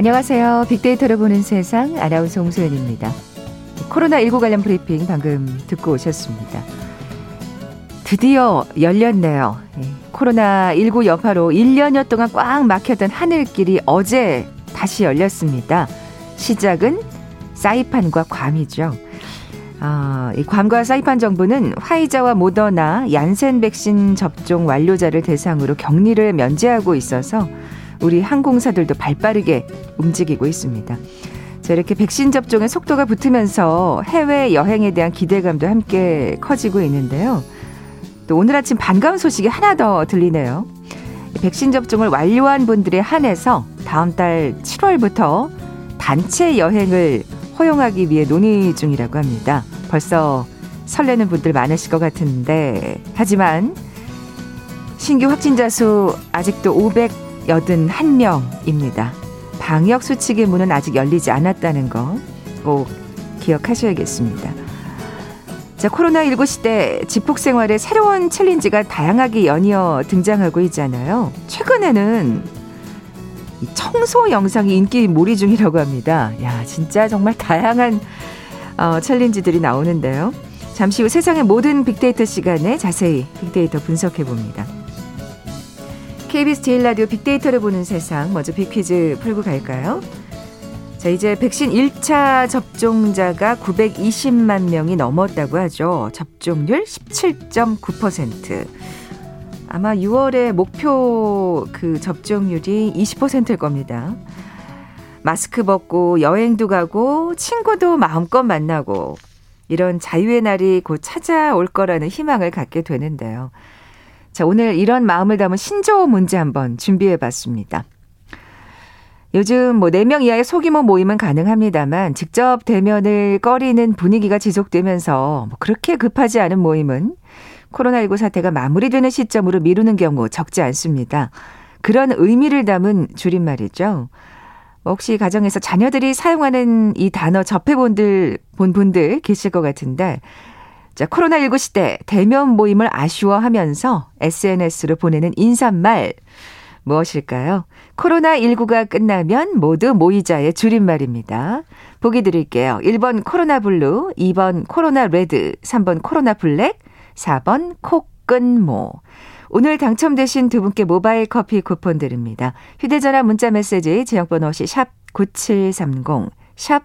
안녕하세요. 빅데이터를 보는 세상 아나운서 홍소연입니다. 코로나19 관련 브리핑 방금 듣고 오셨습니다. 드디어 열렸네요. 예, 코로나19 여파로 1년여 동안 꽉 막혔던 하늘길이 어제 다시 열렸습니다. 시작은 사이판과 괌이죠. 아, 이 괌과 사이판 정부는 화이자와 모더나 얀센 백신 접종 완료자를 대상으로 격리를 면제하고 있어서 우리 항공사들도 발빠르게 움직이고 있습니다. 자, 이렇게 백신 접종의 속도가 붙으면서 해외 여행에 대한 기대감도 함께 커지고 있는데요. 또 오늘 아침 반가운 소식이 하나 더 들리네요. 백신 접종을 완료한 분들에 한해서 다음 달 7월부터 단체 여행을 허용하기 위해 논의 중이라고 합니다. 벌써 설레는 분들 많으실 것 같은데 하지만 신규 확진자 수 아직도 581명입니다. 방역 수칙의 문은 아직 열리지 않았다는 거 꼭 기억하셔야겠습니다. 자, 코로나19 시대 집콕 생활에 새로운 챌린지가 다양하게 연이어 등장하고 있잖아요. 최근에는 청소 영상이 인기 몰이 중이라고 합니다. 야, 진짜 정말 다양한 어, 챌린지들이 나오는데요. 잠시 후 세상의 모든 빅데이터 시간에 자세히 빅데이터 분석해 봅니다. KBS 제일 라디오 빅데이터를 보는 세상 먼저 빅퀴즈 풀고 갈까요? 자, 이제 백신 1차 접종자가 920만 명이 넘었다고 하죠. 접종률 17.9%. 아마 6월에 목표 그 접종률이 20%일 겁니다. 마스크 벗고 여행도 가고 친구도 마음껏 만나고 이런 자유의 날이 곧 찾아올 거라는 희망을 갖게 되는데요. 자, 오늘 이런 마음을 담은 신조어 문제 한번 준비해 봤습니다. 요즘 뭐 4명 이하의 소규모 모임은 가능합니다만 직접 대면을 꺼리는 분위기가 지속되면서 뭐 그렇게 급하지 않은 모임은 코로나19 사태가 마무리되는 시점으로 미루는 경우 적지 않습니다. 그런 의미를 담은 줄임말이죠. 혹시 가정에서 자녀들이 사용하는 이 단어 접해본 들, 본 분들 계실 것 같은데 자, 코로나19 시대 대면 모임을 아쉬워하면서 SNS로 보내는 인사말 무엇일까요? 코로나19가 끝나면 모두 모이자의 줄임말입니다. 보기 드릴게요. 1번 코로나 블루, 2번 코로나 레드, 3번 코로나 블랙, 4번 코끝모. 오늘 당첨되신 두 분께 모바일 커피 쿠폰 드립니다. 휴대전화 문자 메시지 지역번호 샵 9730, 샵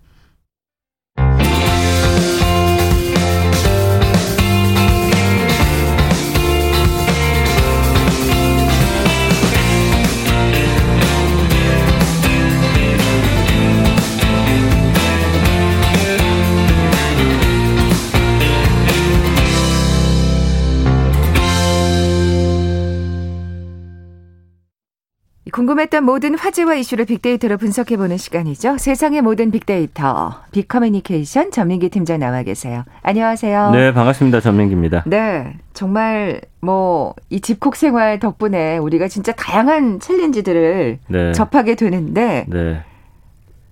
궁금했던 모든 화제와 이슈를 빅데이터로 분석해보는 시간이죠. 세상의 모든 빅데이터, 빅커뮤니케이션 전민기 팀장 나와 계세요. 안녕하세요. 네, 반갑습니다. 전민기입니다. 네, 정말 뭐 이 집콕 생활 덕분에 우리가 진짜 다양한 챌린지들을 네. 접하게 되는데 네.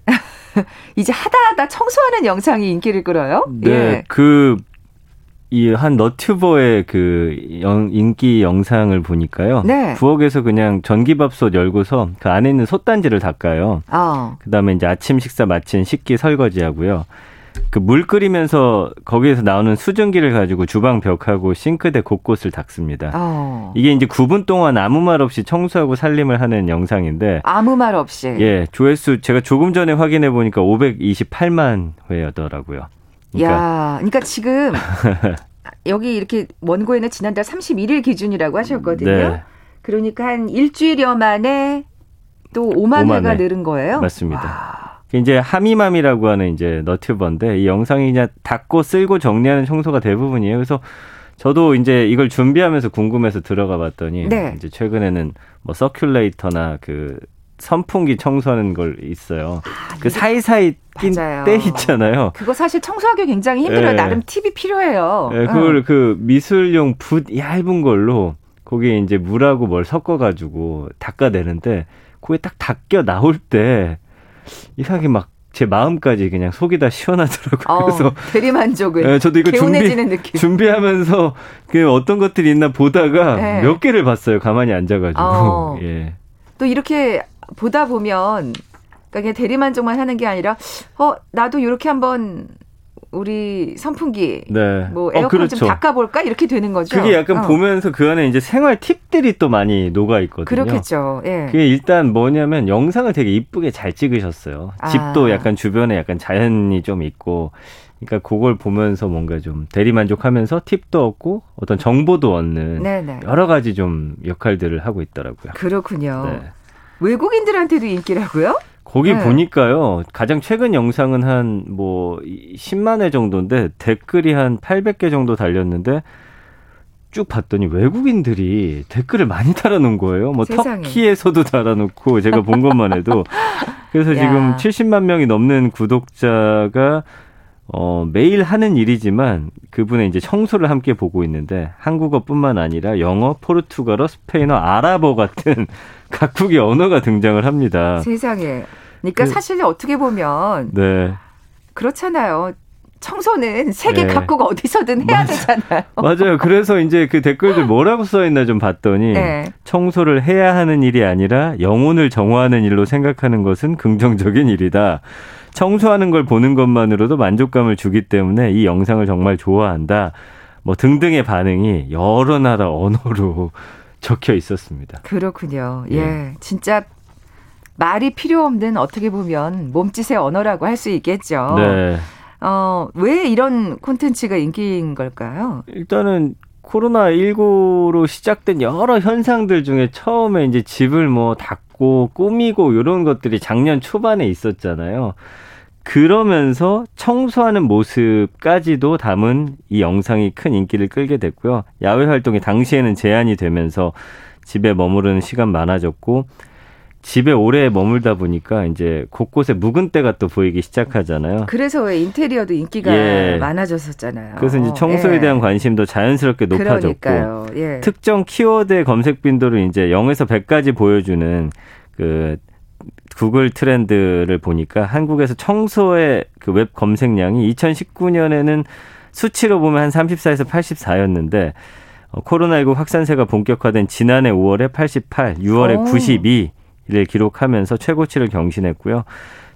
이제 하다 하다 청소하는 영상이 인기를 끌어요. 네, 예. 그 이 한 너튜버의 그 영, 인기 영상을 보니까요. 네. 부엌에서 그냥 전기밥솥 열고서 그 안에 있는 솥단지를 닦아요. 어. 그다음에 이제 아침 식사 마친 식기 설거지하고요. 그 물 끓이면서 거기에서 나오는 수증기를 가지고 주방 벽하고 싱크대 곳곳을 닦습니다. 어. 이게 이제 9분 동안 아무 말 없이 청소하고 살림을 하는 영상인데 아무 말 없이 예 조회수 제가 조금 전에 확인해 보니까 528만 회더라고요. 그러니까. 야, 그러니까 지금 여기 이렇게 원고에는 지난달 31일 기준이라고 하셨거든요. 네. 그러니까 한 일주일여 만에 또 5만, 5만 회가 회. 늘은 거예요. 맞습니다. 와. 이제 하미맘이라고 하는 이제 너튜버인데 이 영상이 그냥 닦고 쓸고 정리하는 청소가 대부분이에요. 그래서 저도 이제 이걸 준비하면서 궁금해서 들어가 봤더니 네. 이제 최근에는 뭐 서큘레이터나 그 선풍기 청소하는 걸 있어요. 아, 그 사이사이 낀때 있잖아요. 그거 사실 청소하기 굉장히 힘들어요. 네. 나름 팁이 필요해요. 네, 그걸 어. 그 미술용 붓 얇은 걸로 거기에 이제 물하고 뭘 섞어가지고 닦아내는데 그게 딱 닦여 나올 때 이상하게 막 제 마음까지 그냥 속이 다 시원하더라고요. 어, 그래서 대리만족을. 네, 저도 이거 준비. 준비하면서 그 어떤 것들이 있나 보다가 네. 몇 개를 봤어요. 가만히 앉아가지고. 어. 예. 또 이렇게 보다 보면 그러니까 그냥 대리만족만 하는 게 아니라 어 나도 이렇게 한번 우리 선풍기, 네. 뭐 어, 에어컨 어, 그렇죠. 좀 닦아볼까 이렇게 되는 거죠. 그게 약간 어. 보면서 그 안에 이제 생활 팁들이 또 많이 녹아 있거든요. 그렇겠죠. 예. 그게 일단 뭐냐면 영상을 되게 이쁘게 잘 찍으셨어요. 아. 집도 약간 주변에 약간 자연이 좀 있고, 그러니까 그걸 보면서 뭔가 좀 대리 만족하면서 팁도 얻고 어떤 정보도 얻는 네네. 여러 가지 좀 역할들을 하고 있더라고요. 그렇군요. 네. 외국인들한테도 인기라고요? 거기 네. 보니까요. 가장 최근 영상은 한 뭐 10만 회 정도인데 댓글이 한 800개 정도 달렸는데 쭉 봤더니 외국인들이 댓글을 많이 달아놓은 거예요. 뭐 세상에. 터키에서도 달아놓고 제가 본 것만 해도 그래서 지금 70만 명이 넘는 구독자가 어, 매일 하는 일이지만 그분의 이제 청소를 함께 보고 있는데 한국어뿐만 아니라 영어, 포르투갈어, 스페인어, 아랍어 같은 각국의 언어가 등장을 합니다. 세상에. 그러니까 그, 사실 어떻게 보면 네. 그렇잖아요. 청소는 세계 네. 각국 어디서든 해야 맞아, 되잖아요. 맞아요. 그래서 이제 그 댓글들 뭐라고 써 있나 좀 봤더니 네. 청소를 해야 하는 일이 아니라 영혼을 정화하는 일로 생각하는 것은 긍정적인 일이다. 청소하는 걸 보는 것만으로도 만족감을 주기 때문에 이 영상을 정말 좋아한다. 뭐 등등의 반응이 여러 나라 언어로 적혀 있었습니다. 그렇군요. 예. 예. 진짜 말이 필요 없는 어떻게 보면 몸짓의 언어라고 할 수 있겠죠. 네. 어, 왜 이런 콘텐츠가 인기인 걸까요? 일단은 코로나19로 시작된 여러 현상들 중에 처음에 이제 집을 뭐 닫고 꾸미고 이런 것들이 작년 초반에 있었잖아요. 그러면서 청소하는 모습까지도 담은 이 영상이 큰 인기를 끌게 됐고요. 야외 활동이 당시에는 제한이 되면서 집에 머무르는 시간 많아졌고 집에 오래 머물다 보니까 이제 곳곳에 묵은 때가 또 보이기 시작하잖아요. 그래서 왜 인테리어도 인기가 예. 많아졌었잖아요. 그래서 이제 청소에 예. 대한 관심도 자연스럽게 높아졌고 예. 특정 키워드의 검색 빈도를 이제 0에서 100까지 보여주는 그 구글 트렌드를 보니까 한국에서 청소의 그 웹 검색량이 2019년에는 수치로 보면 한 34에서 84였는데 어, 코로나19 확산세가 본격화된 지난해 5월에 88, 6월에 오. 92, 를 기록하면서 최고치를 경신했고요.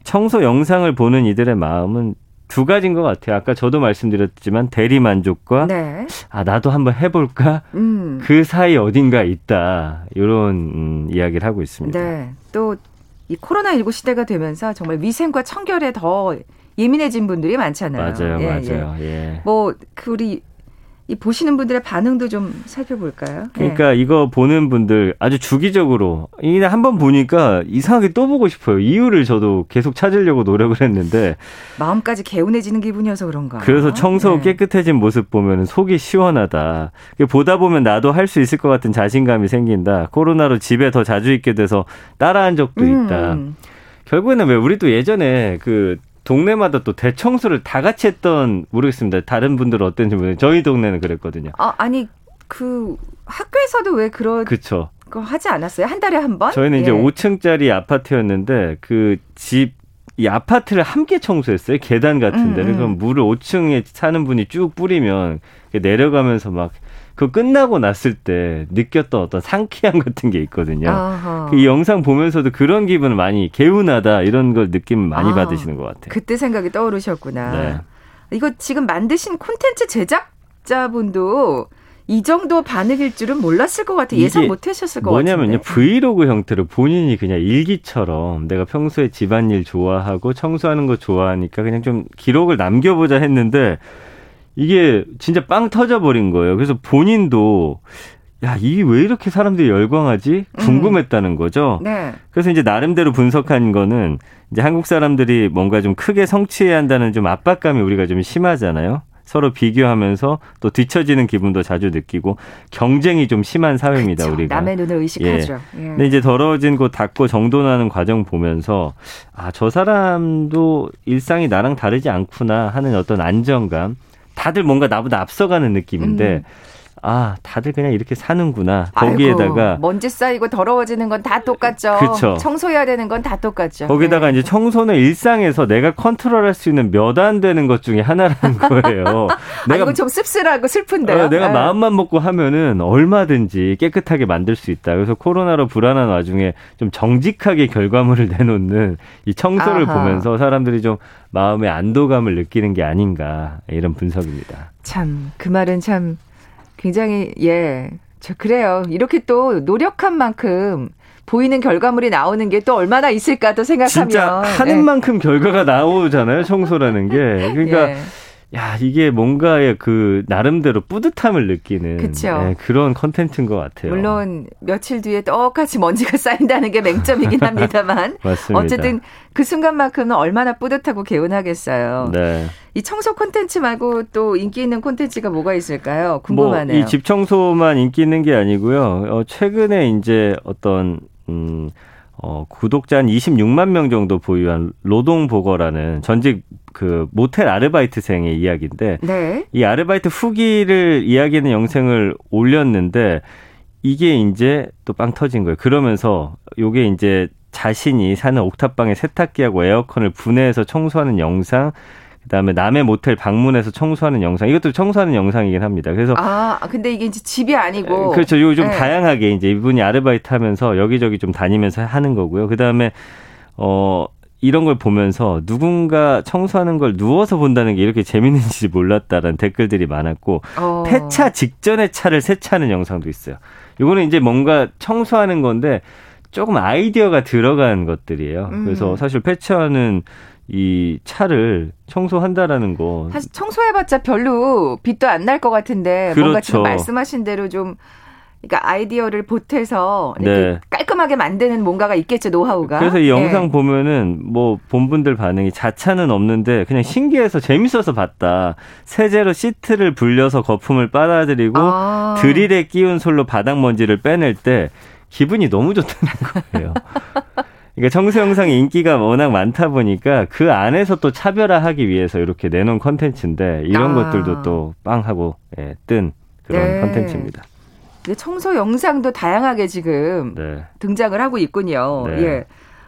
청소 영상을 보는 이들의 마음은 두 가지인 것 같아요. 아까 저도 말씀드렸지만 대리 만족과 네. 아 나도 한번 해볼까 음. 그 사이 어딘가 있다 이런 음, 이야기를 하고 있습니다. 네. 또 이 코로나 19 시대가 되면서 정말 위생과 청결에 더 예민해진 분들이 많잖아요. 맞아요, 예, 맞아요. 예. 예. 뭐그 우리 이 보시는 분들의 반응도 좀 살펴볼까요? 그러니까 네. 이거 보는 분들 아주 주기적으로 이게 한번 보니까 이상하게 또 보고 싶어요. 이유를 저도 계속 찾으려고 노력을 했는데 마음까지 개운해지는 기분이어서 그런가. 그래서 청소 네. 깨끗해진 모습 보면 속이 시원하다. 보다 보면 나도 할 수 있을 것 같은 자신감이 생긴다. 코로나로 집에 더 자주 있게 돼서 따라한 적도 있다. 음. 결국에는 왜 우리도 예전에 그 동네마다 또 대청소를 다 같이 했던 모르겠습니다. 다른 분들은 어땠는지 모르겠는데 저희 동네는 그랬거든요. 아, 아니 그 학교에서도 왜 그런 그쵸. 거 하지 않았어요? 한 달에 한 번? 저희는 예. 이제 5층짜리 아파트였는데 그 집 이 아파트를 함께 청소했어요. 계단 같은 데를. 음, 음. 그럼 물을 5층에 사는 분이 쭉 뿌리면 내려가면서 막 그 끝나고 났을 때 느꼈던 어떤 상쾌함 같은 게 있거든요. 그 영상 보면서도 그런 기분을 많이 개운하다 이런 걸 느낌 많이 아, 받으시는 것 같아요. 그때 생각이 떠오르셨구나. 네. 이거 지금 만드신 콘텐츠 제작자분도 이 정도 반응일 줄은 몰랐을 것 같아요. 예상 못 하셨을 것 뭐냐면요. 같은데. 브이로그 형태로 본인이 그냥 일기처럼 내가 평소에 집안일 좋아하고 청소하는 거 좋아하니까 그냥 좀 기록을 남겨보자 했는데 이게 진짜 빵 터져버린 거예요. 그래서 본인도 야, 이게 왜 이렇게 사람들이 열광하지? 궁금했다는 거죠. 음. 네. 그래서 이제 나름대로 분석한 거는 이제 한국 사람들이 뭔가 좀 크게 성취해야 한다는 좀 압박감이 우리가 좀 심하잖아요. 서로 비교하면서 또 뒤처지는 기분도 자주 느끼고 경쟁이 좀 심한 사회입니다, 그쵸, 우리가. 남의 눈을 의식하죠. 예. 예. 근데 이제 더러워진 곳 닦고 정돈하는 과정 보면서 아, 저 사람도 일상이 나랑 다르지 않구나 하는 어떤 안정감 다들 뭔가 나보다 앞서가는 느낌인데 음. 아, 다들 그냥 이렇게 사는구나. 거기에다가 아이고, 먼지 쌓이고 더러워지는 건 다 똑같죠. 그쵸. 청소해야 되는 건 다 똑같죠. 거기다가 네. 이제 청소는 일상에서 내가 컨트롤할 수 있는 몇 안 되는 것 중에 하나라는 거예요. 내가 아, 좀 씁쓸하고 슬픈데요. 어, 내가 네. 마음만 먹고 하면은 얼마든지 깨끗하게 만들 수 있다. 그래서 코로나로 불안한 와중에 좀 정직하게 결과물을 내놓는 이 청소를 아하. 보면서 사람들이 좀 마음의 안도감을 느끼는 게 아닌가 이런 분석입니다. 참 그 말은 참 굉장히 예. 저 그래요. 이렇게 또 노력한 만큼 보이는 결과물이 나오는 게 또 얼마나 있을까도 생각하면 진짜 하는 예. 만큼 결과가 나오잖아요. 청소라는 게. 그러니까 예. 야 이게 뭔가의 그 나름대로 뿌듯함을 느끼는 네, 그런 컨텐츠인 것 같아요. 물론 며칠 뒤에 똑같이 먼지가 쌓인다는 게 맹점이긴 합니다만 맞습니다. 어쨌든 그 순간만큼은 얼마나 뿌듯하고 개운하겠어요. 네. 이 청소 콘텐츠 말고 또 인기 있는 콘텐츠가 뭐가 있을까요? 궁금하네요. 뭐 이집 청소만 인기 있는 게 아니고요. 어, 최근에 이제 어떤 음. 어, 구독자 한 26만 명 정도 보유한 노동보거라는 전직 그 모텔 아르바이트생의 이야기인데 네. 이 아르바이트 후기를 이야기하는 영상을 올렸는데 이게 이제 또 빵 터진 거예요. 그러면서 요게 이제 자신이 사는 옥탑방에 세탁기하고 에어컨을 분해해서 청소하는 영상 그다음에 남의 모텔 방문해서 청소하는 영상 이것도 청소하는 영상이긴 합니다. 그래서 아 근데 이게 이제 집이 아니고 그렇죠. 요좀 네. 다양하게 이제 이분이 아르바이트 하면서 여기저기 좀 다니면서 하는 거고요. 그다음에 어 이런 걸 보면서 누군가 청소하는 걸 누워서 본다는 게 이렇게 재밌는지 몰랐다라는 댓글들이 많았고 어. 폐차 직전에 차를 세차하는 영상도 있어요. 요거는 이제 뭔가 청소하는 건데 조금 아이디어가 들어간 것들이에요. 음. 그래서 사실 폐차는 이 차를 청소한다라는 거. 사실 청소해봤자 별로 빛도 안 날 것 같은데 그렇죠. 뭔가 지금 말씀하신 대로 좀 그러니까 아이디어를 보태서 네. 깔끔하게 만드는 뭔가가 있겠죠 노하우가. 그래서 이 영상 네. 보면은 뭐 본분들 반응이 자차는 없는데 그냥 신기해서 재밌어서 봤다. 세제로 시트를 불려서 거품을 빨아들이고 아. 드릴에 끼운 솔로 바닥 먼지를 빼낼 때 기분이 너무 좋다는 거예요. 그러니까 청소 영상의 인기가 워낙 많다 보니까 그 안에서 또 차별화하기 위해서 이렇게 내놓은 컨텐츠인데 이런 아. 것들도 또 빵 하고 예, 뜬 그런 네. 컨텐츠입니다. 청소 영상도 다양하게 지금 네. 등장을 하고 있군요. 네. 예.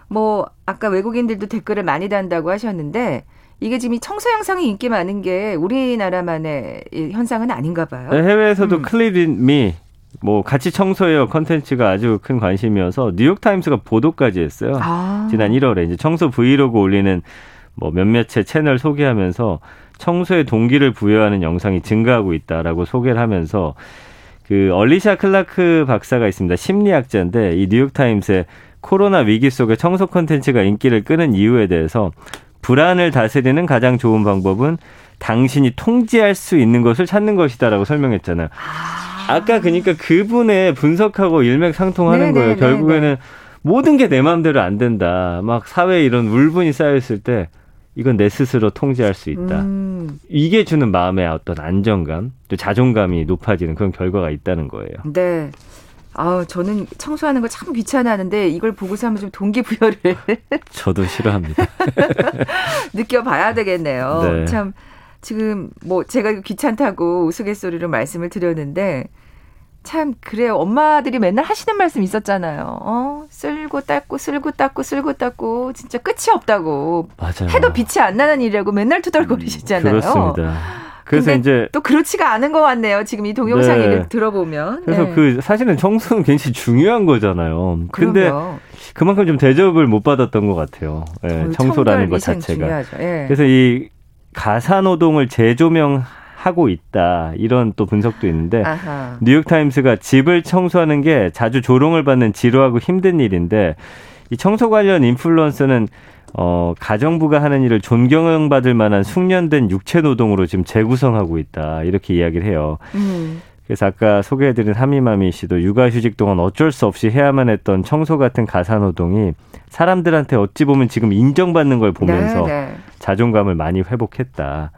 뭐 아까 외국인들도 댓글을 많이 단다고 하셨는데 이게 지금 이 청소 영상이 인기 많은 게 우리나라만의 현상은 아닌가 봐요. 네, 해외에서도 음. 클리빈미 뭐 같이 청소해요 컨텐츠가 아주 큰 관심이어서 뉴욕타임스가 보도까지 했어요. 아. 지난 1월에 이제 청소 브이로그 올리는 뭐 몇몇의 채널 소개하면서 청소의 동기를 부여하는 영상이 증가하고 있다라고 소개를 하면서 그 얼리샤 클라크 박사가 있습니다. 심리학자인데 이 뉴욕타임스의 코로나 위기 속에 청소 컨텐츠가 인기를 끄는 이유에 대해서 불안을 다스리는 가장 좋은 방법은 당신이 통제할 수 있는 것을 찾는 것이다라고 설명했잖아요. 아. 아까 그러니까 그분의 분석하고 일맥상통하는 네네, 거예요. 결국에는 모든 게 내 마음대로 안 된다. 막 사회에 이런 울분이 쌓여 있을 때 이건 내 스스로 통제할 수 있다. 음. 이게 주는 마음의 어떤 안정감, 또 자존감이 높아지는 그런 결과가 있다는 거예요. 네. 아, 저는 청소하는 거 참 귀찮아하는데 이걸 보고서 한번 좀 동기부여를 저도 싫어합니다. 느껴봐야 되겠네요. 네. 참 지금 뭐 제가 귀찮다고 우스갯소리로 말씀을 드렸는데 참 그래요. 엄마들이 맨날 하시는 말씀 있었잖아요. 어, 쓸고 닦고 쓸고 닦고 쓸고 닦고 진짜 끝이 없다고. 맞아요. 해도 빛이 안 나는 일이라고 맨날 투덜거리시잖아요. 음, 그렇습니다. 그래서 이제 또 그렇지가 않은 것 같네요. 지금 이 동영상 네. 얘기를 들어보면. 그래서 네. 그 사실은 청소는 굉장히 중요한 거잖아요. 근데 그럼요. 그만큼 좀 대접을 못 받았던 것 같아요. 네, 청소라는 것 자체가. 예. 그래서 이 가사 노동을 재조명 하고 있다. 이런 또 분석도 있는데 아하. 뉴욕타임스가 집을 청소하는 게 자주 조롱을 받는 지루하고 힘든 일인데 이 청소 관련 인플루언서는 어, 가정부가 하는 일을 존경받을 만한 숙련된 육체 노동으로 지금 재구성하고 있다. 이렇게 이야기를 해요. 음. 그래서 아까 소개해드린 하미마미 씨도 육아휴직 동안 어쩔 수 없이 해야만 했던 청소 같은 가사 노동이 사람들한테 어찌 보면 지금 인정받는 걸 보면서 네, 네. 자존감을 많이 회복했다.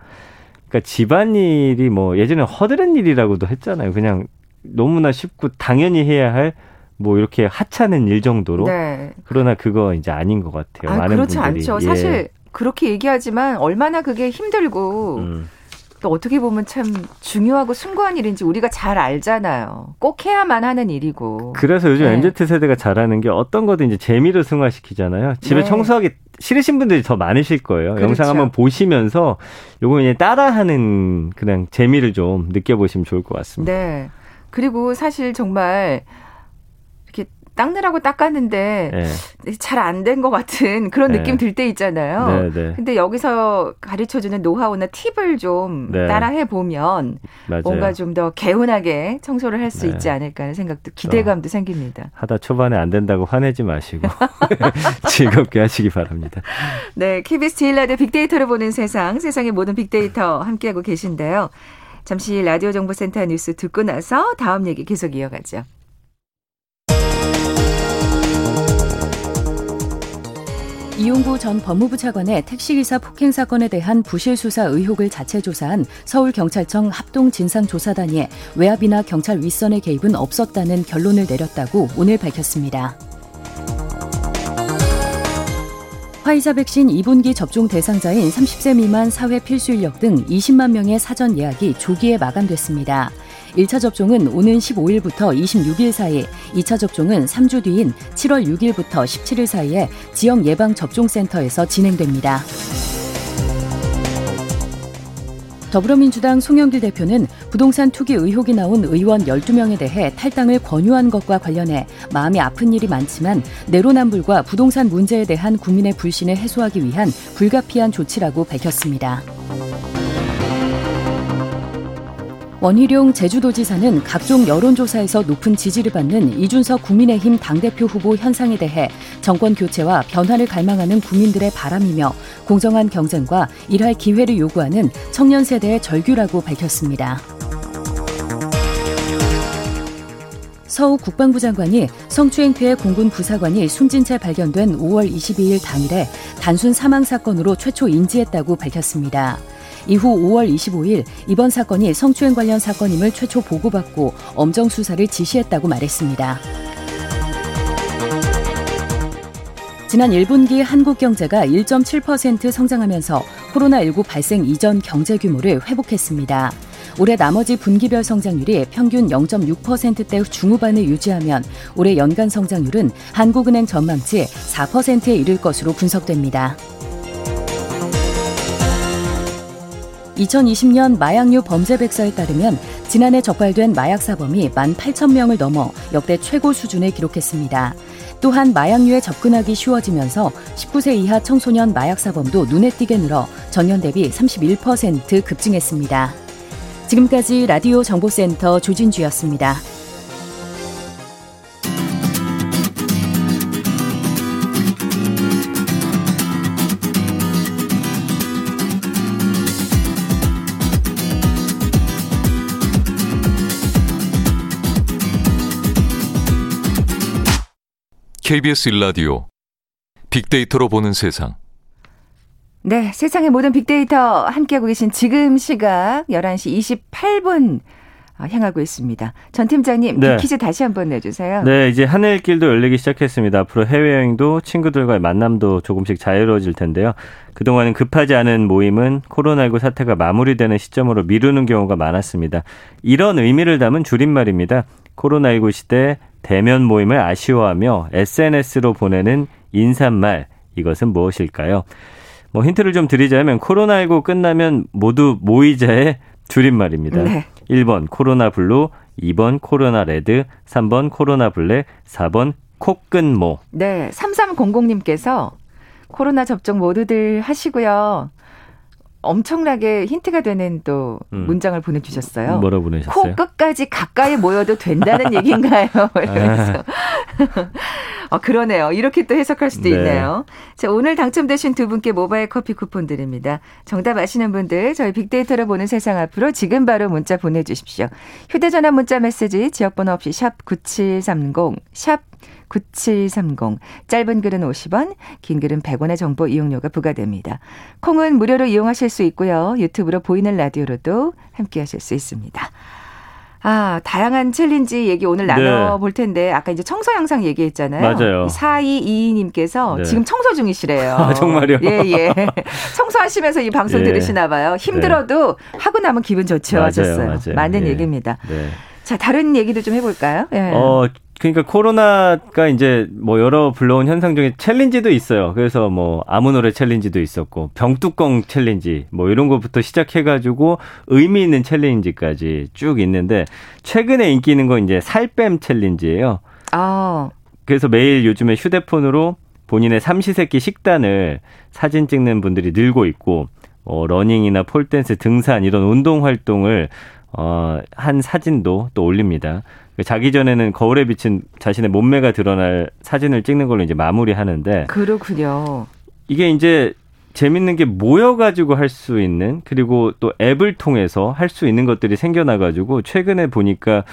그러니까 집안일이 뭐 예전에 허드렛 일이라고도 했잖아요. 그냥 너무나 쉽고 당연히 해야 할 뭐 이렇게 하찮은 일 정도로. 네. 그러나 그거 이제 아닌 것 같아요. 아, 많은 그렇지 분들이. 않죠. 예. 사실 그렇게 얘기하지만 얼마나 그게 힘들고 음. 어떻게 보면 참 중요하고 숭고한 일인지 우리가 잘 알잖아요. 꼭 해야만 하는 일이고. 그래서 요즘 네. MZ 세대가 잘하는 게 어떤 거든 이제 재미로 승화시키잖아요. 집에 네. 청소하기 싫으신 분들이 더 많으실 거예요. 그렇죠. 영상 한번 보시면서 요거 그냥 따라하는 그냥 재미를 좀 느껴보시면 좋을 것 같습니다. 네. 그리고 사실 정말 닦느라고 닦았는데 네. 잘안 된 것 같은 그런 네. 느낌 들 때 있잖아요. 네, 네, 근데 여기서 가르쳐주는 노하우나 팁을 좀 네. 따라해 보면 뭔가 좀 더 개운하게 청소를 할 수 있지 않을까 하는 생각도 기대감도 생깁니다. 하다 초반에 안 된다고 화내지 마시고 즐겁게 하시기 바랍니다. 네, KBS 제일 라디오 빅데이터를 보는 세상, 세상의 모든 빅데이터 함께하고 계신데요. 잠시 라디오 정보센터 뉴스 듣고 나서 다음 얘기 계속 이어가죠. 이용구 전 법무부 차관의 택시기사 폭행 사건에 대한 부실 수사 의혹을 자체 조사한 서울경찰청 합동진상조사단이 외압이나 경찰 윗선의 개입은 없었다는 결론을 내렸다고 오늘 밝혔습니다. 화이자 백신 2분기 접종 대상자인 30세 미만 사회 필수 인력 등 20만 명의 사전 예약이 조기에 마감됐습니다. 1차 접종은 오는 15일부터 26일 사이, 2차 접종은 3주 뒤인 7월 6일부터 17일 사이에 지역 예방 접종센터에서 진행됩니다. 더불어민주당 송영길 대표는 부동산 투기 의혹이 나온 의원 12명에 대해 탈당을 권유한 것과 관련해 마음이 아픈 일이 많지만 내로남불과 부동산 문제에 대한 국민의 불신을 해소하기 위한 불가피한 조치라고 밝혔습니다. 원희룡 제주도지사는 각종 여론조사에서 높은 지지를 받는 이준석 국민의힘 당대표 후보 현상에 대해 정권 교체와 변화를 갈망하는 국민들의 바람이며 공정한 경쟁과 일할 기회를 요구하는 청년 세대의 절규라고 밝혔습니다. 서우 국방부 장관이 성추행 피해 공군 부사관이 숨진 채 발견된 5월 22일 당일에 단순 사망 사건으로 최초 인지했다고 밝혔습니다. 이후 5월 25일 이번 사건이 성추행 관련 사건임을 최초 보고받고 엄정 수사를 지시했다고 말했습니다. 지난 1분기 한국 경제가 1.7% 성장하면서 코로나19 발생 이전 경제 규모를 회복했습니다. 올해 나머지 분기별 성장률이 평균 0.6%대 중후반을 유지하면 올해 연간 성장률은 한국은행 전망치 4%에 이를 것으로 분석됩니다. 2020년 마약류 범죄 백서에 따르면 지난해 적발된 마약 사범이 18,000명을 넘어 역대 최고 수준을 기록했습니다. 또한 마약류에 접근하기 쉬워지면서 19세 이하 청소년 마약 사범도 눈에 띄게 늘어 전년 대비 31% 급증했습니다. 지금까지 라디오 정보센터 조진주였습니다. KBS 일라디오 빅데이터로 보는 세상. 네, 세상의 모든 빅데이터 함께하고 계신 지금 시각 11시 28분 아, 향하고 있습니다. 전 팀장님, 네. 퀴즈 다시 한번 내주세요. 네, 이제 하늘길도 열리기 시작했습니다. 앞으로 해외여행도 친구들과의 만남도 조금씩 자유로워질 텐데요. 그동안은 급하지 않은 모임은 코로나19 사태가 마무리되는 시점으로 미루는 경우가 많았습니다. 이런 의미를 담은 줄임말입니다. 코로나19 시대 대면 모임을 아쉬워하며 SNS로 보내는 인사말 이것은 무엇일까요? 뭐 힌트를 좀 드리자면 코로나19 끝나면 모두 모이자의 줄임말입니다. 네. 1번 코로나 블루, 2번 코로나 레드, 3번 코로나 블랙, 4번 코끝모. 네, 3300님께서 코로나 접종 모두들 하시고요. 엄청나게 힌트가 되는 또 음. 문장을 보내주셨어요. 뭐라 보내셨어요? 코 끝까지 가까이 모여도 된다는 얘기인가요? 이러면서. 어, 그러네요. 이렇게 또 해석할 수도 네. 있네요. 자, 오늘 당첨되신 두 분께 모바일 커피 쿠폰 드립니다. 정답 아시는 분들 저희 빅데이터를 보는 세상 앞으로 지금 바로 문자 보내주십시오. 휴대전화 문자 메시지 지역번호 없이 샵 9730, 샵 9730. 짧은 글은 50원, 긴 글은 100원의 정보 이용료가 부과됩니다. 콩은 무료로 이용하실 수 있고요. 유튜브로 보이는 라디오로도 함께 하실 수 있습니다. 아, 다양한 챌린지 얘기 오늘 네. 나눠볼 텐데, 아까 이제 청소 영상 얘기했잖아요. 맞아요. 4222님께서 네. 지금 청소 중이시래요. 아, 정말요? 예, 예. 청소하시면서 이 방송 예. 들으시나 봐요. 힘들어도 네. 하고 나면 기분 좋죠. 맞아요, 하셨어요. 맞아요. 맞는 예. 얘기입니다. 네. 자, 다른 얘기도 좀 해볼까요? 예. 어, 그러니까 코로나가 이제 뭐 여러 불러온 현상 중에 챌린지도 있어요. 그래서 뭐 아무 노래 챌린지도 있었고 병뚜껑 챌린지 뭐 이런 것부터 시작해가지고 의미 있는 챌린지까지 쭉 있는데 최근에 인기 있는 건 이제 살뺌 챌린지예요. 아. 그래서 매일 요즘에 휴대폰으로 본인의 삼시세끼 식단을 사진 찍는 분들이 늘고 있고 어, 러닝이나 폴댄스, 등산 이런 운동 활동을 어, 한 사진도 또 올립니다. 자기 전에는 거울에 비친 자신의 몸매가 드러날 사진을 찍는 걸로 이제 마무리하는데 그렇군요. 이게 이제 재밌는 게 모여가지고 할 수 있는 그리고 또 앱을 통해서 할 수 있는 것들이 생겨나가지고 최근에 보니까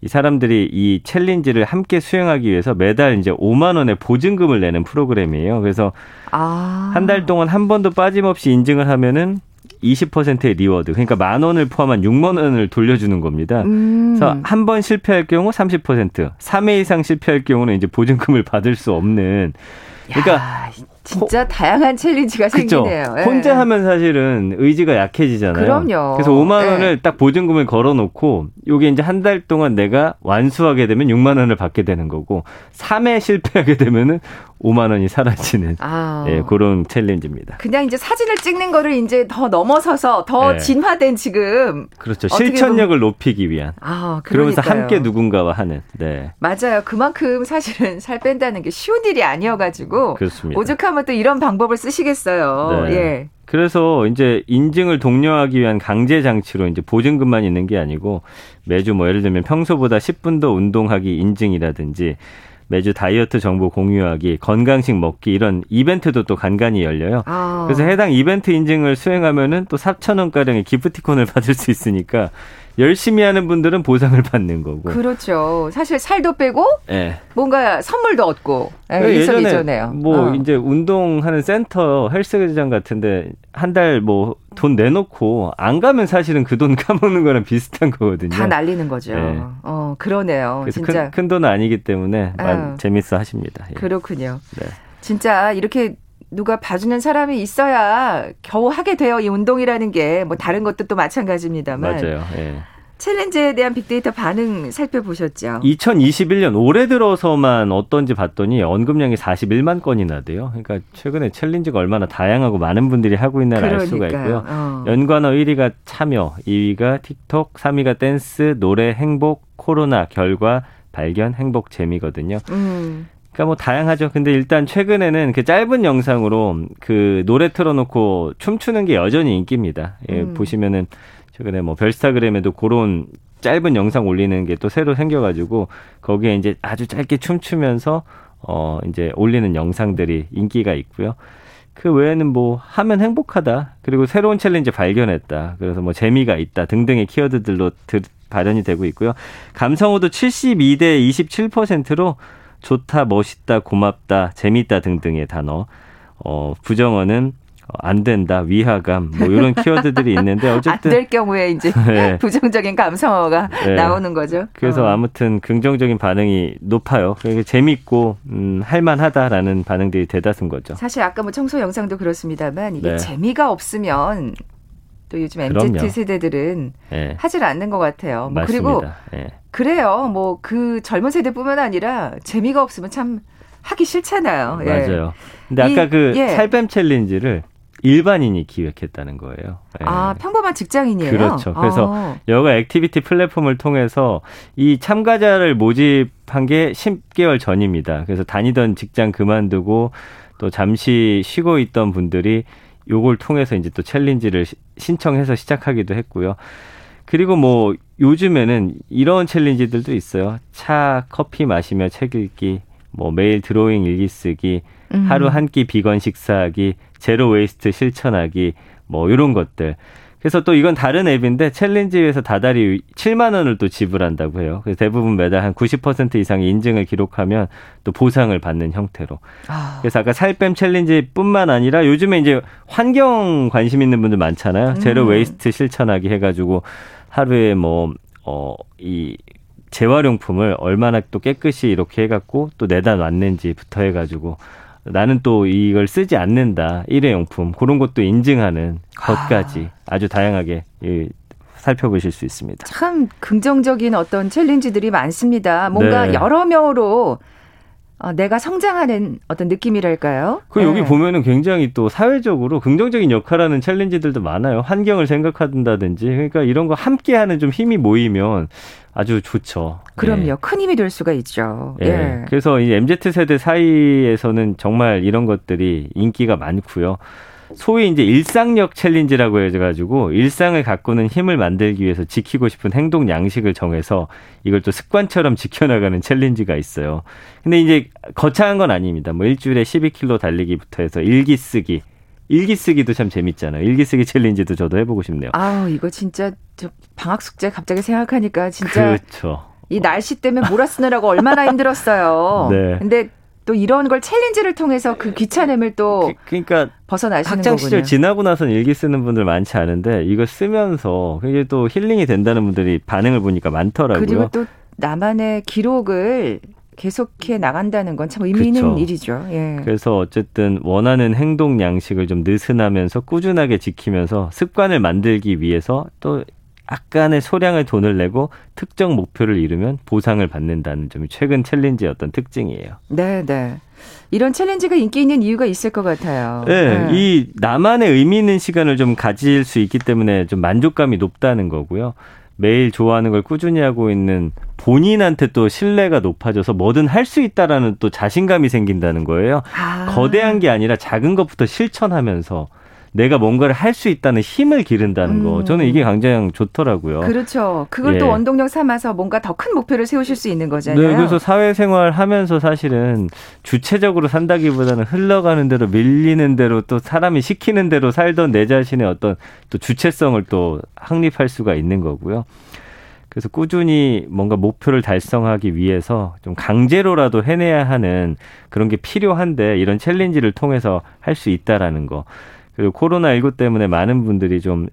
이 사람들이 이 챌린지를 함께 수행하기 위해서 매달 이제 5만 원의 보증금을 내는 프로그램이에요. 그래서 아. 한달 동안 한 번도 빠짐없이 인증을 하면은 20%의 reward, 그러니까 만 원을 포함한 6만 원을 돌려주는 겁니다. 음. 그래서 한 번 실패할 경우 30%, 3회 이상 실패할 경우는 이제 보증금을 받을 수 없는. 그러니까 야, 진짜 호, 다양한 챌린지가 그쵸? 생기네요. 예. 혼자 하면 사실은 의지가 약해지잖아요. 그럼요. 그래서 5만 예. 원을 딱 보증금을 걸어놓고 요게 이제 한 달 동안 내가 완수하게 되면 6만 원을 받게 되는 거고 3회 실패하게 되면은 5만 원이 사라지는 아. 예, 그런 챌린지입니다. 그냥 이제 사진을 찍는 거를 이제 더 넘어서서 더 네. 진화된 지금 그렇죠. 실천력을 보면... 높이기 위한. 아, 그러면서 함께 누군가와 하는. 네. 맞아요. 그만큼 사실은 살 뺀다는 게 쉬운 일이 아니어 가지고 그렇습니다. 오죽하면 또 이런 방법을 쓰시겠어요. 네. 예. 그래서 이제 인증을 독려하기 위한 강제 장치로 이제 보증금만 있는 게 아니고 매주 뭐 예를 들면 평소보다 10분 더 운동하기 인증이라든지 매주 다이어트 정보 공유하기, 건강식 먹기 이런 이벤트도 또 간간히 열려요. 아. 그래서 해당 이벤트 인증을 수행하면은 또 4천 원가량의 기프티콘을 받을 수 있으니까 열심히 하는 분들은 보상을 받는 거고. 그렇죠. 사실 살도 빼고 네. 뭔가 선물도 얻고 네, 예전에 뭐 어. 이제 운동하는 센터 헬스장 같은데 한 달 뭐 돈 내놓고 안 가면 사실은 그 돈 까먹는 거랑 비슷한 거거든요. 다 날리는 거죠. 네. 어 그러네요. 진짜 큰, 큰 돈은 아니기 때문에 어. 재밌어 하십니다. 예. 그렇군요. 네. 진짜 이렇게 누가 봐주는 사람이 있어야 겨우 하게 돼요. 이 운동이라는 게 뭐 다른 것도 또 마찬가지입니다만. 맞아요. 예. 챌린지에 대한 빅데이터 반응 살펴보셨죠? 2021년 올해 들어서만 어떤지 봤더니 언급량이 41만 건이나 돼요. 그러니까 최근에 챌린지가 얼마나 다양하고 많은 분들이 하고 있나를 알 수가 있고요. 어. 연관어 1위가 참여, 2위가 틱톡, 3위가 댄스, 노래, 행복, 코로나, 결과, 발견, 행복, 재미거든요. 음. 그러니까 뭐 다양하죠. 근데 일단 최근에는 그 짧은 영상으로 그 노래 틀어놓고 춤추는 게 여전히 인기입니다. 예, 음. 보시면은 최근에 뭐 별스타그램에도 그런 짧은 영상 올리는 게 또 새로 생겨가지고 거기에 이제 아주 짧게 춤추면서 어 이제 올리는 영상들이 인기가 있고요. 그 외에는 뭐 하면 행복하다 그리고 새로운 챌린지 발견했다 그래서 뭐 재미가 있다 등등의 키워드들로 드, 발현이 되고 있고요. 감성어도 72대 27%로 좋다, 멋있다, 고맙다, 재밌다 등등의 단어. 어, 부정어는 안 된다, 위화감, 뭐 이런 키워드들이 있는데 어쨌든 안 될 경우에 이제 네. 부정적인 감성어가 네. 나오는 거죠. 그래서 어. 아무튼 긍정적인 반응이 높아요. 그게 재밌고 음, 할만하다라는 반응들이 대다수인 거죠. 사실 아까 뭐 청소 영상도 그렇습니다만 이게 네. 재미가 없으면 또 요즘 MZ 그럼요. 세대들은 네. 하질 않는 것 같아요. 뭐 그리고 네. 그래요. 뭐 그 젊은 세대뿐만 아니라 재미가 없으면 참 하기 싫잖아요. 예. 맞아요. 근데 아까 이, 그 예. 살뺌 챌린지를 일반인이 기획했다는 거예요. 예. 아, 평범한 직장인이에요? 그렇죠. 그래서 아. 여가 activity 플랫폼을 통해서 이 참가자를 모집한 게 10개월 전입니다. 그래서 다니던 직장 그만두고 또 잠시 쉬고 있던 분들이 요걸 통해서 이제 또 챌린지를 신청해서 시작하기도 했고요. 그리고 뭐 요즘에는 이런 챌린지들도 있어요. 차, 커피 마시며 책 읽기, 뭐 매일 드로잉 일기 쓰기, 음. 하루 한 끼 비건 식사하기, zero waste 실천하기, 뭐 이런 것들. 그래서 또 이건 다른 앱인데 챌린지에서 다달이 7만 원을 또 지불한다고 해요. 그래서 대부분 매달 한 90% 이상의 인증을 기록하면 또 보상을 받는 형태로. 아. 그래서 아까 살뺌 챌린지뿐만 아니라 요즘에 이제 환경 관심 있는 분들 많잖아요. 제로 음. waste 실천하기 해가지고 하루에 뭐 어, 이 재활용품을 얼마나 또 깨끗이 이렇게 해갖고 또 내다 놨는지부터 해가지고 나는 또 이걸 쓰지 않는다 일회용품 그런 것도 인증하는 것까지 아. 아주 다양하게 이, 살펴보실 수 있습니다. 참 긍정적인 어떤 챌린지들이 많습니다. 뭔가 네. 여러 명으로 어, 내가 성장하는 어떤 느낌이랄까요? 그 네. 여기 보면은 굉장히 또 사회적으로 긍정적인 역할하는 챌린지들도 많아요. 환경을 생각한다든지 그러니까 이런 거 함께하는 좀 힘이 모이면 아주 좋죠. 그럼요. 예. 큰 힘이 될 수가 있죠. 예. 예. 그래서 이 MZ 세대 사이에서는 정말 이런 것들이 인기가 많고요. 소위 이제 일상력 챌린지라고 해가지고 일상을 가꾸는 힘을 만들기 위해서 지키고 싶은 행동 양식을 정해서 이걸 또 습관처럼 지켜나가는 챌린지가 있어요. 근데 이제 거창한 건 아닙니다. 뭐 일주일에 12km 달리기부터 해서 일기 쓰기. 일기 쓰기도 참 재밌잖아요. 일기 쓰기 챌린지도 저도 해보고 싶네요. 아 이거 진짜 저 방학 숙제 갑자기 생각하니까 진짜. 그렇죠. 이 날씨 때문에 몰아쓰느라고 얼마나 힘들었어요. 네. 근데 또 이런 걸 챌린지를 통해서 그 귀찮음을 또 그, 러니까 벗어나시는 학창 시절 지나고 나서는 일기 쓰는 분들 많지 않은데 이거 쓰면서 굉장히 또 힐링이 된다는 분들이 반응을 보니까 많더라고요. 그리고 또 나만의 기록을 계속해 나간다는 건 참 의미 있는 그쵸. 일이죠. 예. 그래서 어쨌든 원하는 행동 양식을 좀 느슨하면서 꾸준하게 지키면서 습관을 만들기 위해서 또 약간의 소량의 돈을 내고 특정 목표를 이루면 보상을 받는다는 점이 최근 챌린지의 어떤 특징이에요. 네, 네. 이런 챌린지가 인기 있는 이유가 있을 것 같아요. 네, 네. 이 나만의 의미 있는 시간을 좀 가질 수 있기 때문에 좀 만족감이 높다는 거고요. 매일 좋아하는 걸 꾸준히 하고 있는 본인한테 또 신뢰가 높아져서 뭐든 할 수 있다라는 또 자신감이 생긴다는 거예요. 아. 거대한 게 아니라 작은 것부터 실천하면서 내가 뭔가를 할 수 있다는 힘을 기른다는 거. 음. 저는 이게 굉장히 좋더라고요. 그렇죠. 그걸 예. 또 원동력 삼아서 뭔가 더 큰 목표를 세우실 수 있는 거잖아요. 네, 그래서 사회생활 하면서 사실은 주체적으로 산다기보다는 흘러가는 대로 밀리는 대로 또 사람이 시키는 대로 살던 내 자신의 어떤 또 주체성을 또 확립할 수가 있는 거고요. 그래서 꾸준히 뭔가 목표를 달성하기 위해서 좀 강제로라도 해내야 하는 그런 게 필요한데 이런 챌린지를 통해서 할 수 있다라는 거. 그리고 코로나19 때문에 많은 분들이 좀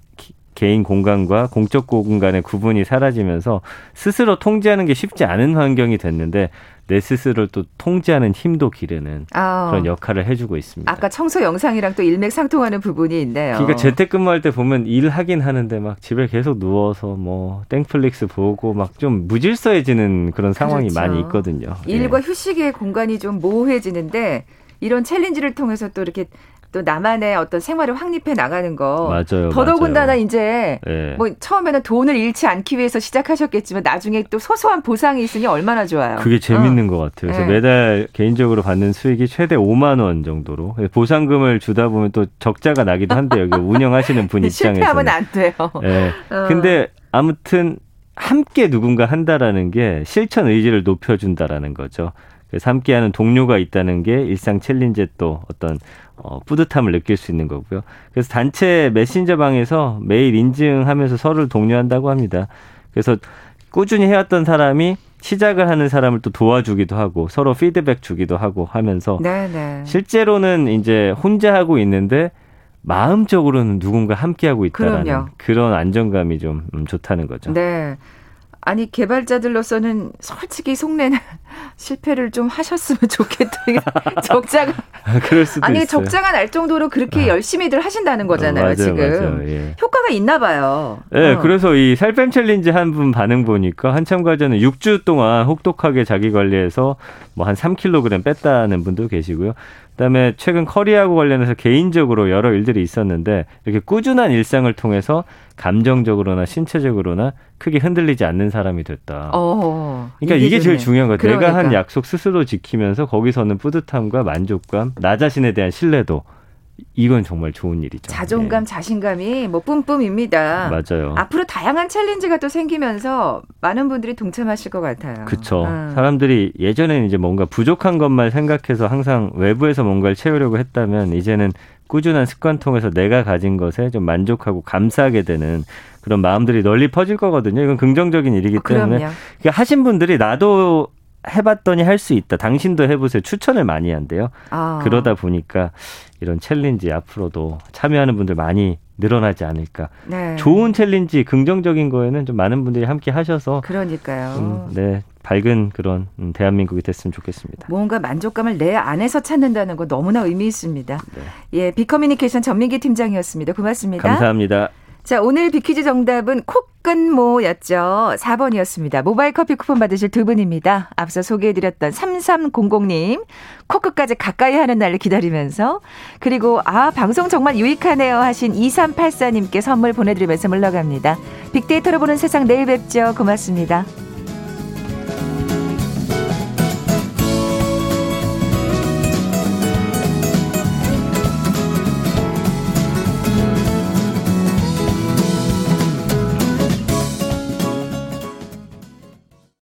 개인 공간과 공적 공간의 구분이 사라지면서 스스로 통제하는 게 쉽지 않은 환경이 됐는데 내 스스로를 또 통제하는 힘도 기르는 아, 그런 역할을 해주고 있습니다. 아까 청소 영상이랑 또 일맥상통하는 부분이 있네요. 그러니까 재택근무할 때 보면 일하긴 하는데 막 집에 계속 누워서 뭐 땡플릭스 보고 막 좀 무질서해지는 그런 상황이 그렇죠. 많이 있거든요. 일과 예. 휴식의 공간이 좀 모호해지는데 이런 챌린지를 통해서 또 이렇게 또 나만의 어떤 생활을 확립해 나가는 거. 맞아요. 더더군다나 맞아요. 이제 네. 뭐 처음에는 돈을 잃지 않기 위해서 시작하셨겠지만 나중에 또 소소한 보상이 있으니 얼마나 좋아요. 그게 재밌는 어. 것 같아요. 그래서 네. 매달 개인적으로 받는 수익이 최대 5만 원 정도로 보상금을 주다 보면 또 적자가 나기도 한데요. 운영하시는 분 입장에서 실패하면 안 돼요. 네. 어. 근데 아무튼 함께 누군가 한다라는 게 실천 의지를 높여준다라는 거죠. 그래서 함께하는 동료가 있다는 게 일상 챌린지의 또 어떤 어, 뿌듯함을 느낄 수 있는 거고요. 그래서 단체 메신저 방에서 매일 인증하면서 서로를 독려한다고 합니다. 그래서 꾸준히 해왔던 사람이 시작을 하는 사람을 또 도와주기도 하고 서로 피드백 주기도 하고 하면서 네네. 네. 실제로는 이제 혼자 하고 있는데 마음적으로는 누군가 함께 하고 있다라는 그럼요. 그런 안정감이 좀 음, 좋다는 거죠. 네. 아니 개발자들로서는 솔직히 속내는 실패를 좀 하셨으면 좋겠다. 적자가 아, 그럴 수도 아니 있어요. 적자가 날 정도로 그렇게 아. 열심히들 하신다는 거잖아요. 어, 맞아요, 지금 맞아요. 예. 효과가 있나 봐요. 네, 어. 그래서 이 살뱀 챌린지 한 분 반응 보니까 한참 과자는 6주 동안 혹독하게 자기 관리해서 뭐 한 3kg 뺐다는 분도 계시고요. 그다음에 최근 커리하고 관련해서 개인적으로 여러 일들이 있었는데 이렇게 꾸준한 일상을 통해서 감정적으로나 신체적으로나 크게 흔들리지 않는 사람이 됐다. 어, 그러니까 이게, 이게 제일 중요한 거예요. 그러니까. 내가 한 약속 스스로 지키면서 거기서는 뿌듯함과 만족감, 나 자신에 대한 신뢰도 이건 정말 좋은 일이죠. 자존감, 네. 자신감이 뭐 뿜뿜입니다. 맞아요. 앞으로 다양한 챌린지가 또 생기면서 많은 분들이 동참하실 것 같아요. 그렇죠. 음. 사람들이 예전에는 이제 뭔가 부족한 것만 생각해서 항상 외부에서 뭔가를 채우려고 했다면 이제는 꾸준한 습관 통해서 내가 가진 것에 좀 만족하고 감사하게 되는 그런 마음들이 널리 퍼질 거거든요. 이건 긍정적인 일이기 어, 때문에 그러니까 하신 분들이 나도 해봤더니 할 수 있다. 당신도 해보세요. 추천을 많이 한대요. 아. 그러다 보니까 이런 챌린지 앞으로도 참여하는 분들 많이 늘어나지 않을까. 네. 좋은 챌린지, 긍정적인 거에는 좀 많은 분들이 함께 하셔서. 그러니까요. 음, 네. 밝은 그런 음, 대한민국이 됐으면 좋겠습니다. 뭔가 만족감을 내 안에서 찾는다는 거 너무나 의미 있습니다. 네. 예, 비커뮤니케이션 전민기 팀장이었습니다. 고맙습니다. 감사합니다. 자, 오늘 빅퀴즈 정답은 콧근모였죠. 4번이었습니다. 모바일 커피 쿠폰 받으실 두 분입니다. 앞서 소개해드렸던 3300님, 코끝까지 가까이 하는 날을 기다리면서, 그리고, 아, 방송 정말 유익하네요 하신 2384님께 선물 보내드리면서 물러갑니다. 빅데이터로 보는 세상 내일 뵙죠. 고맙습니다.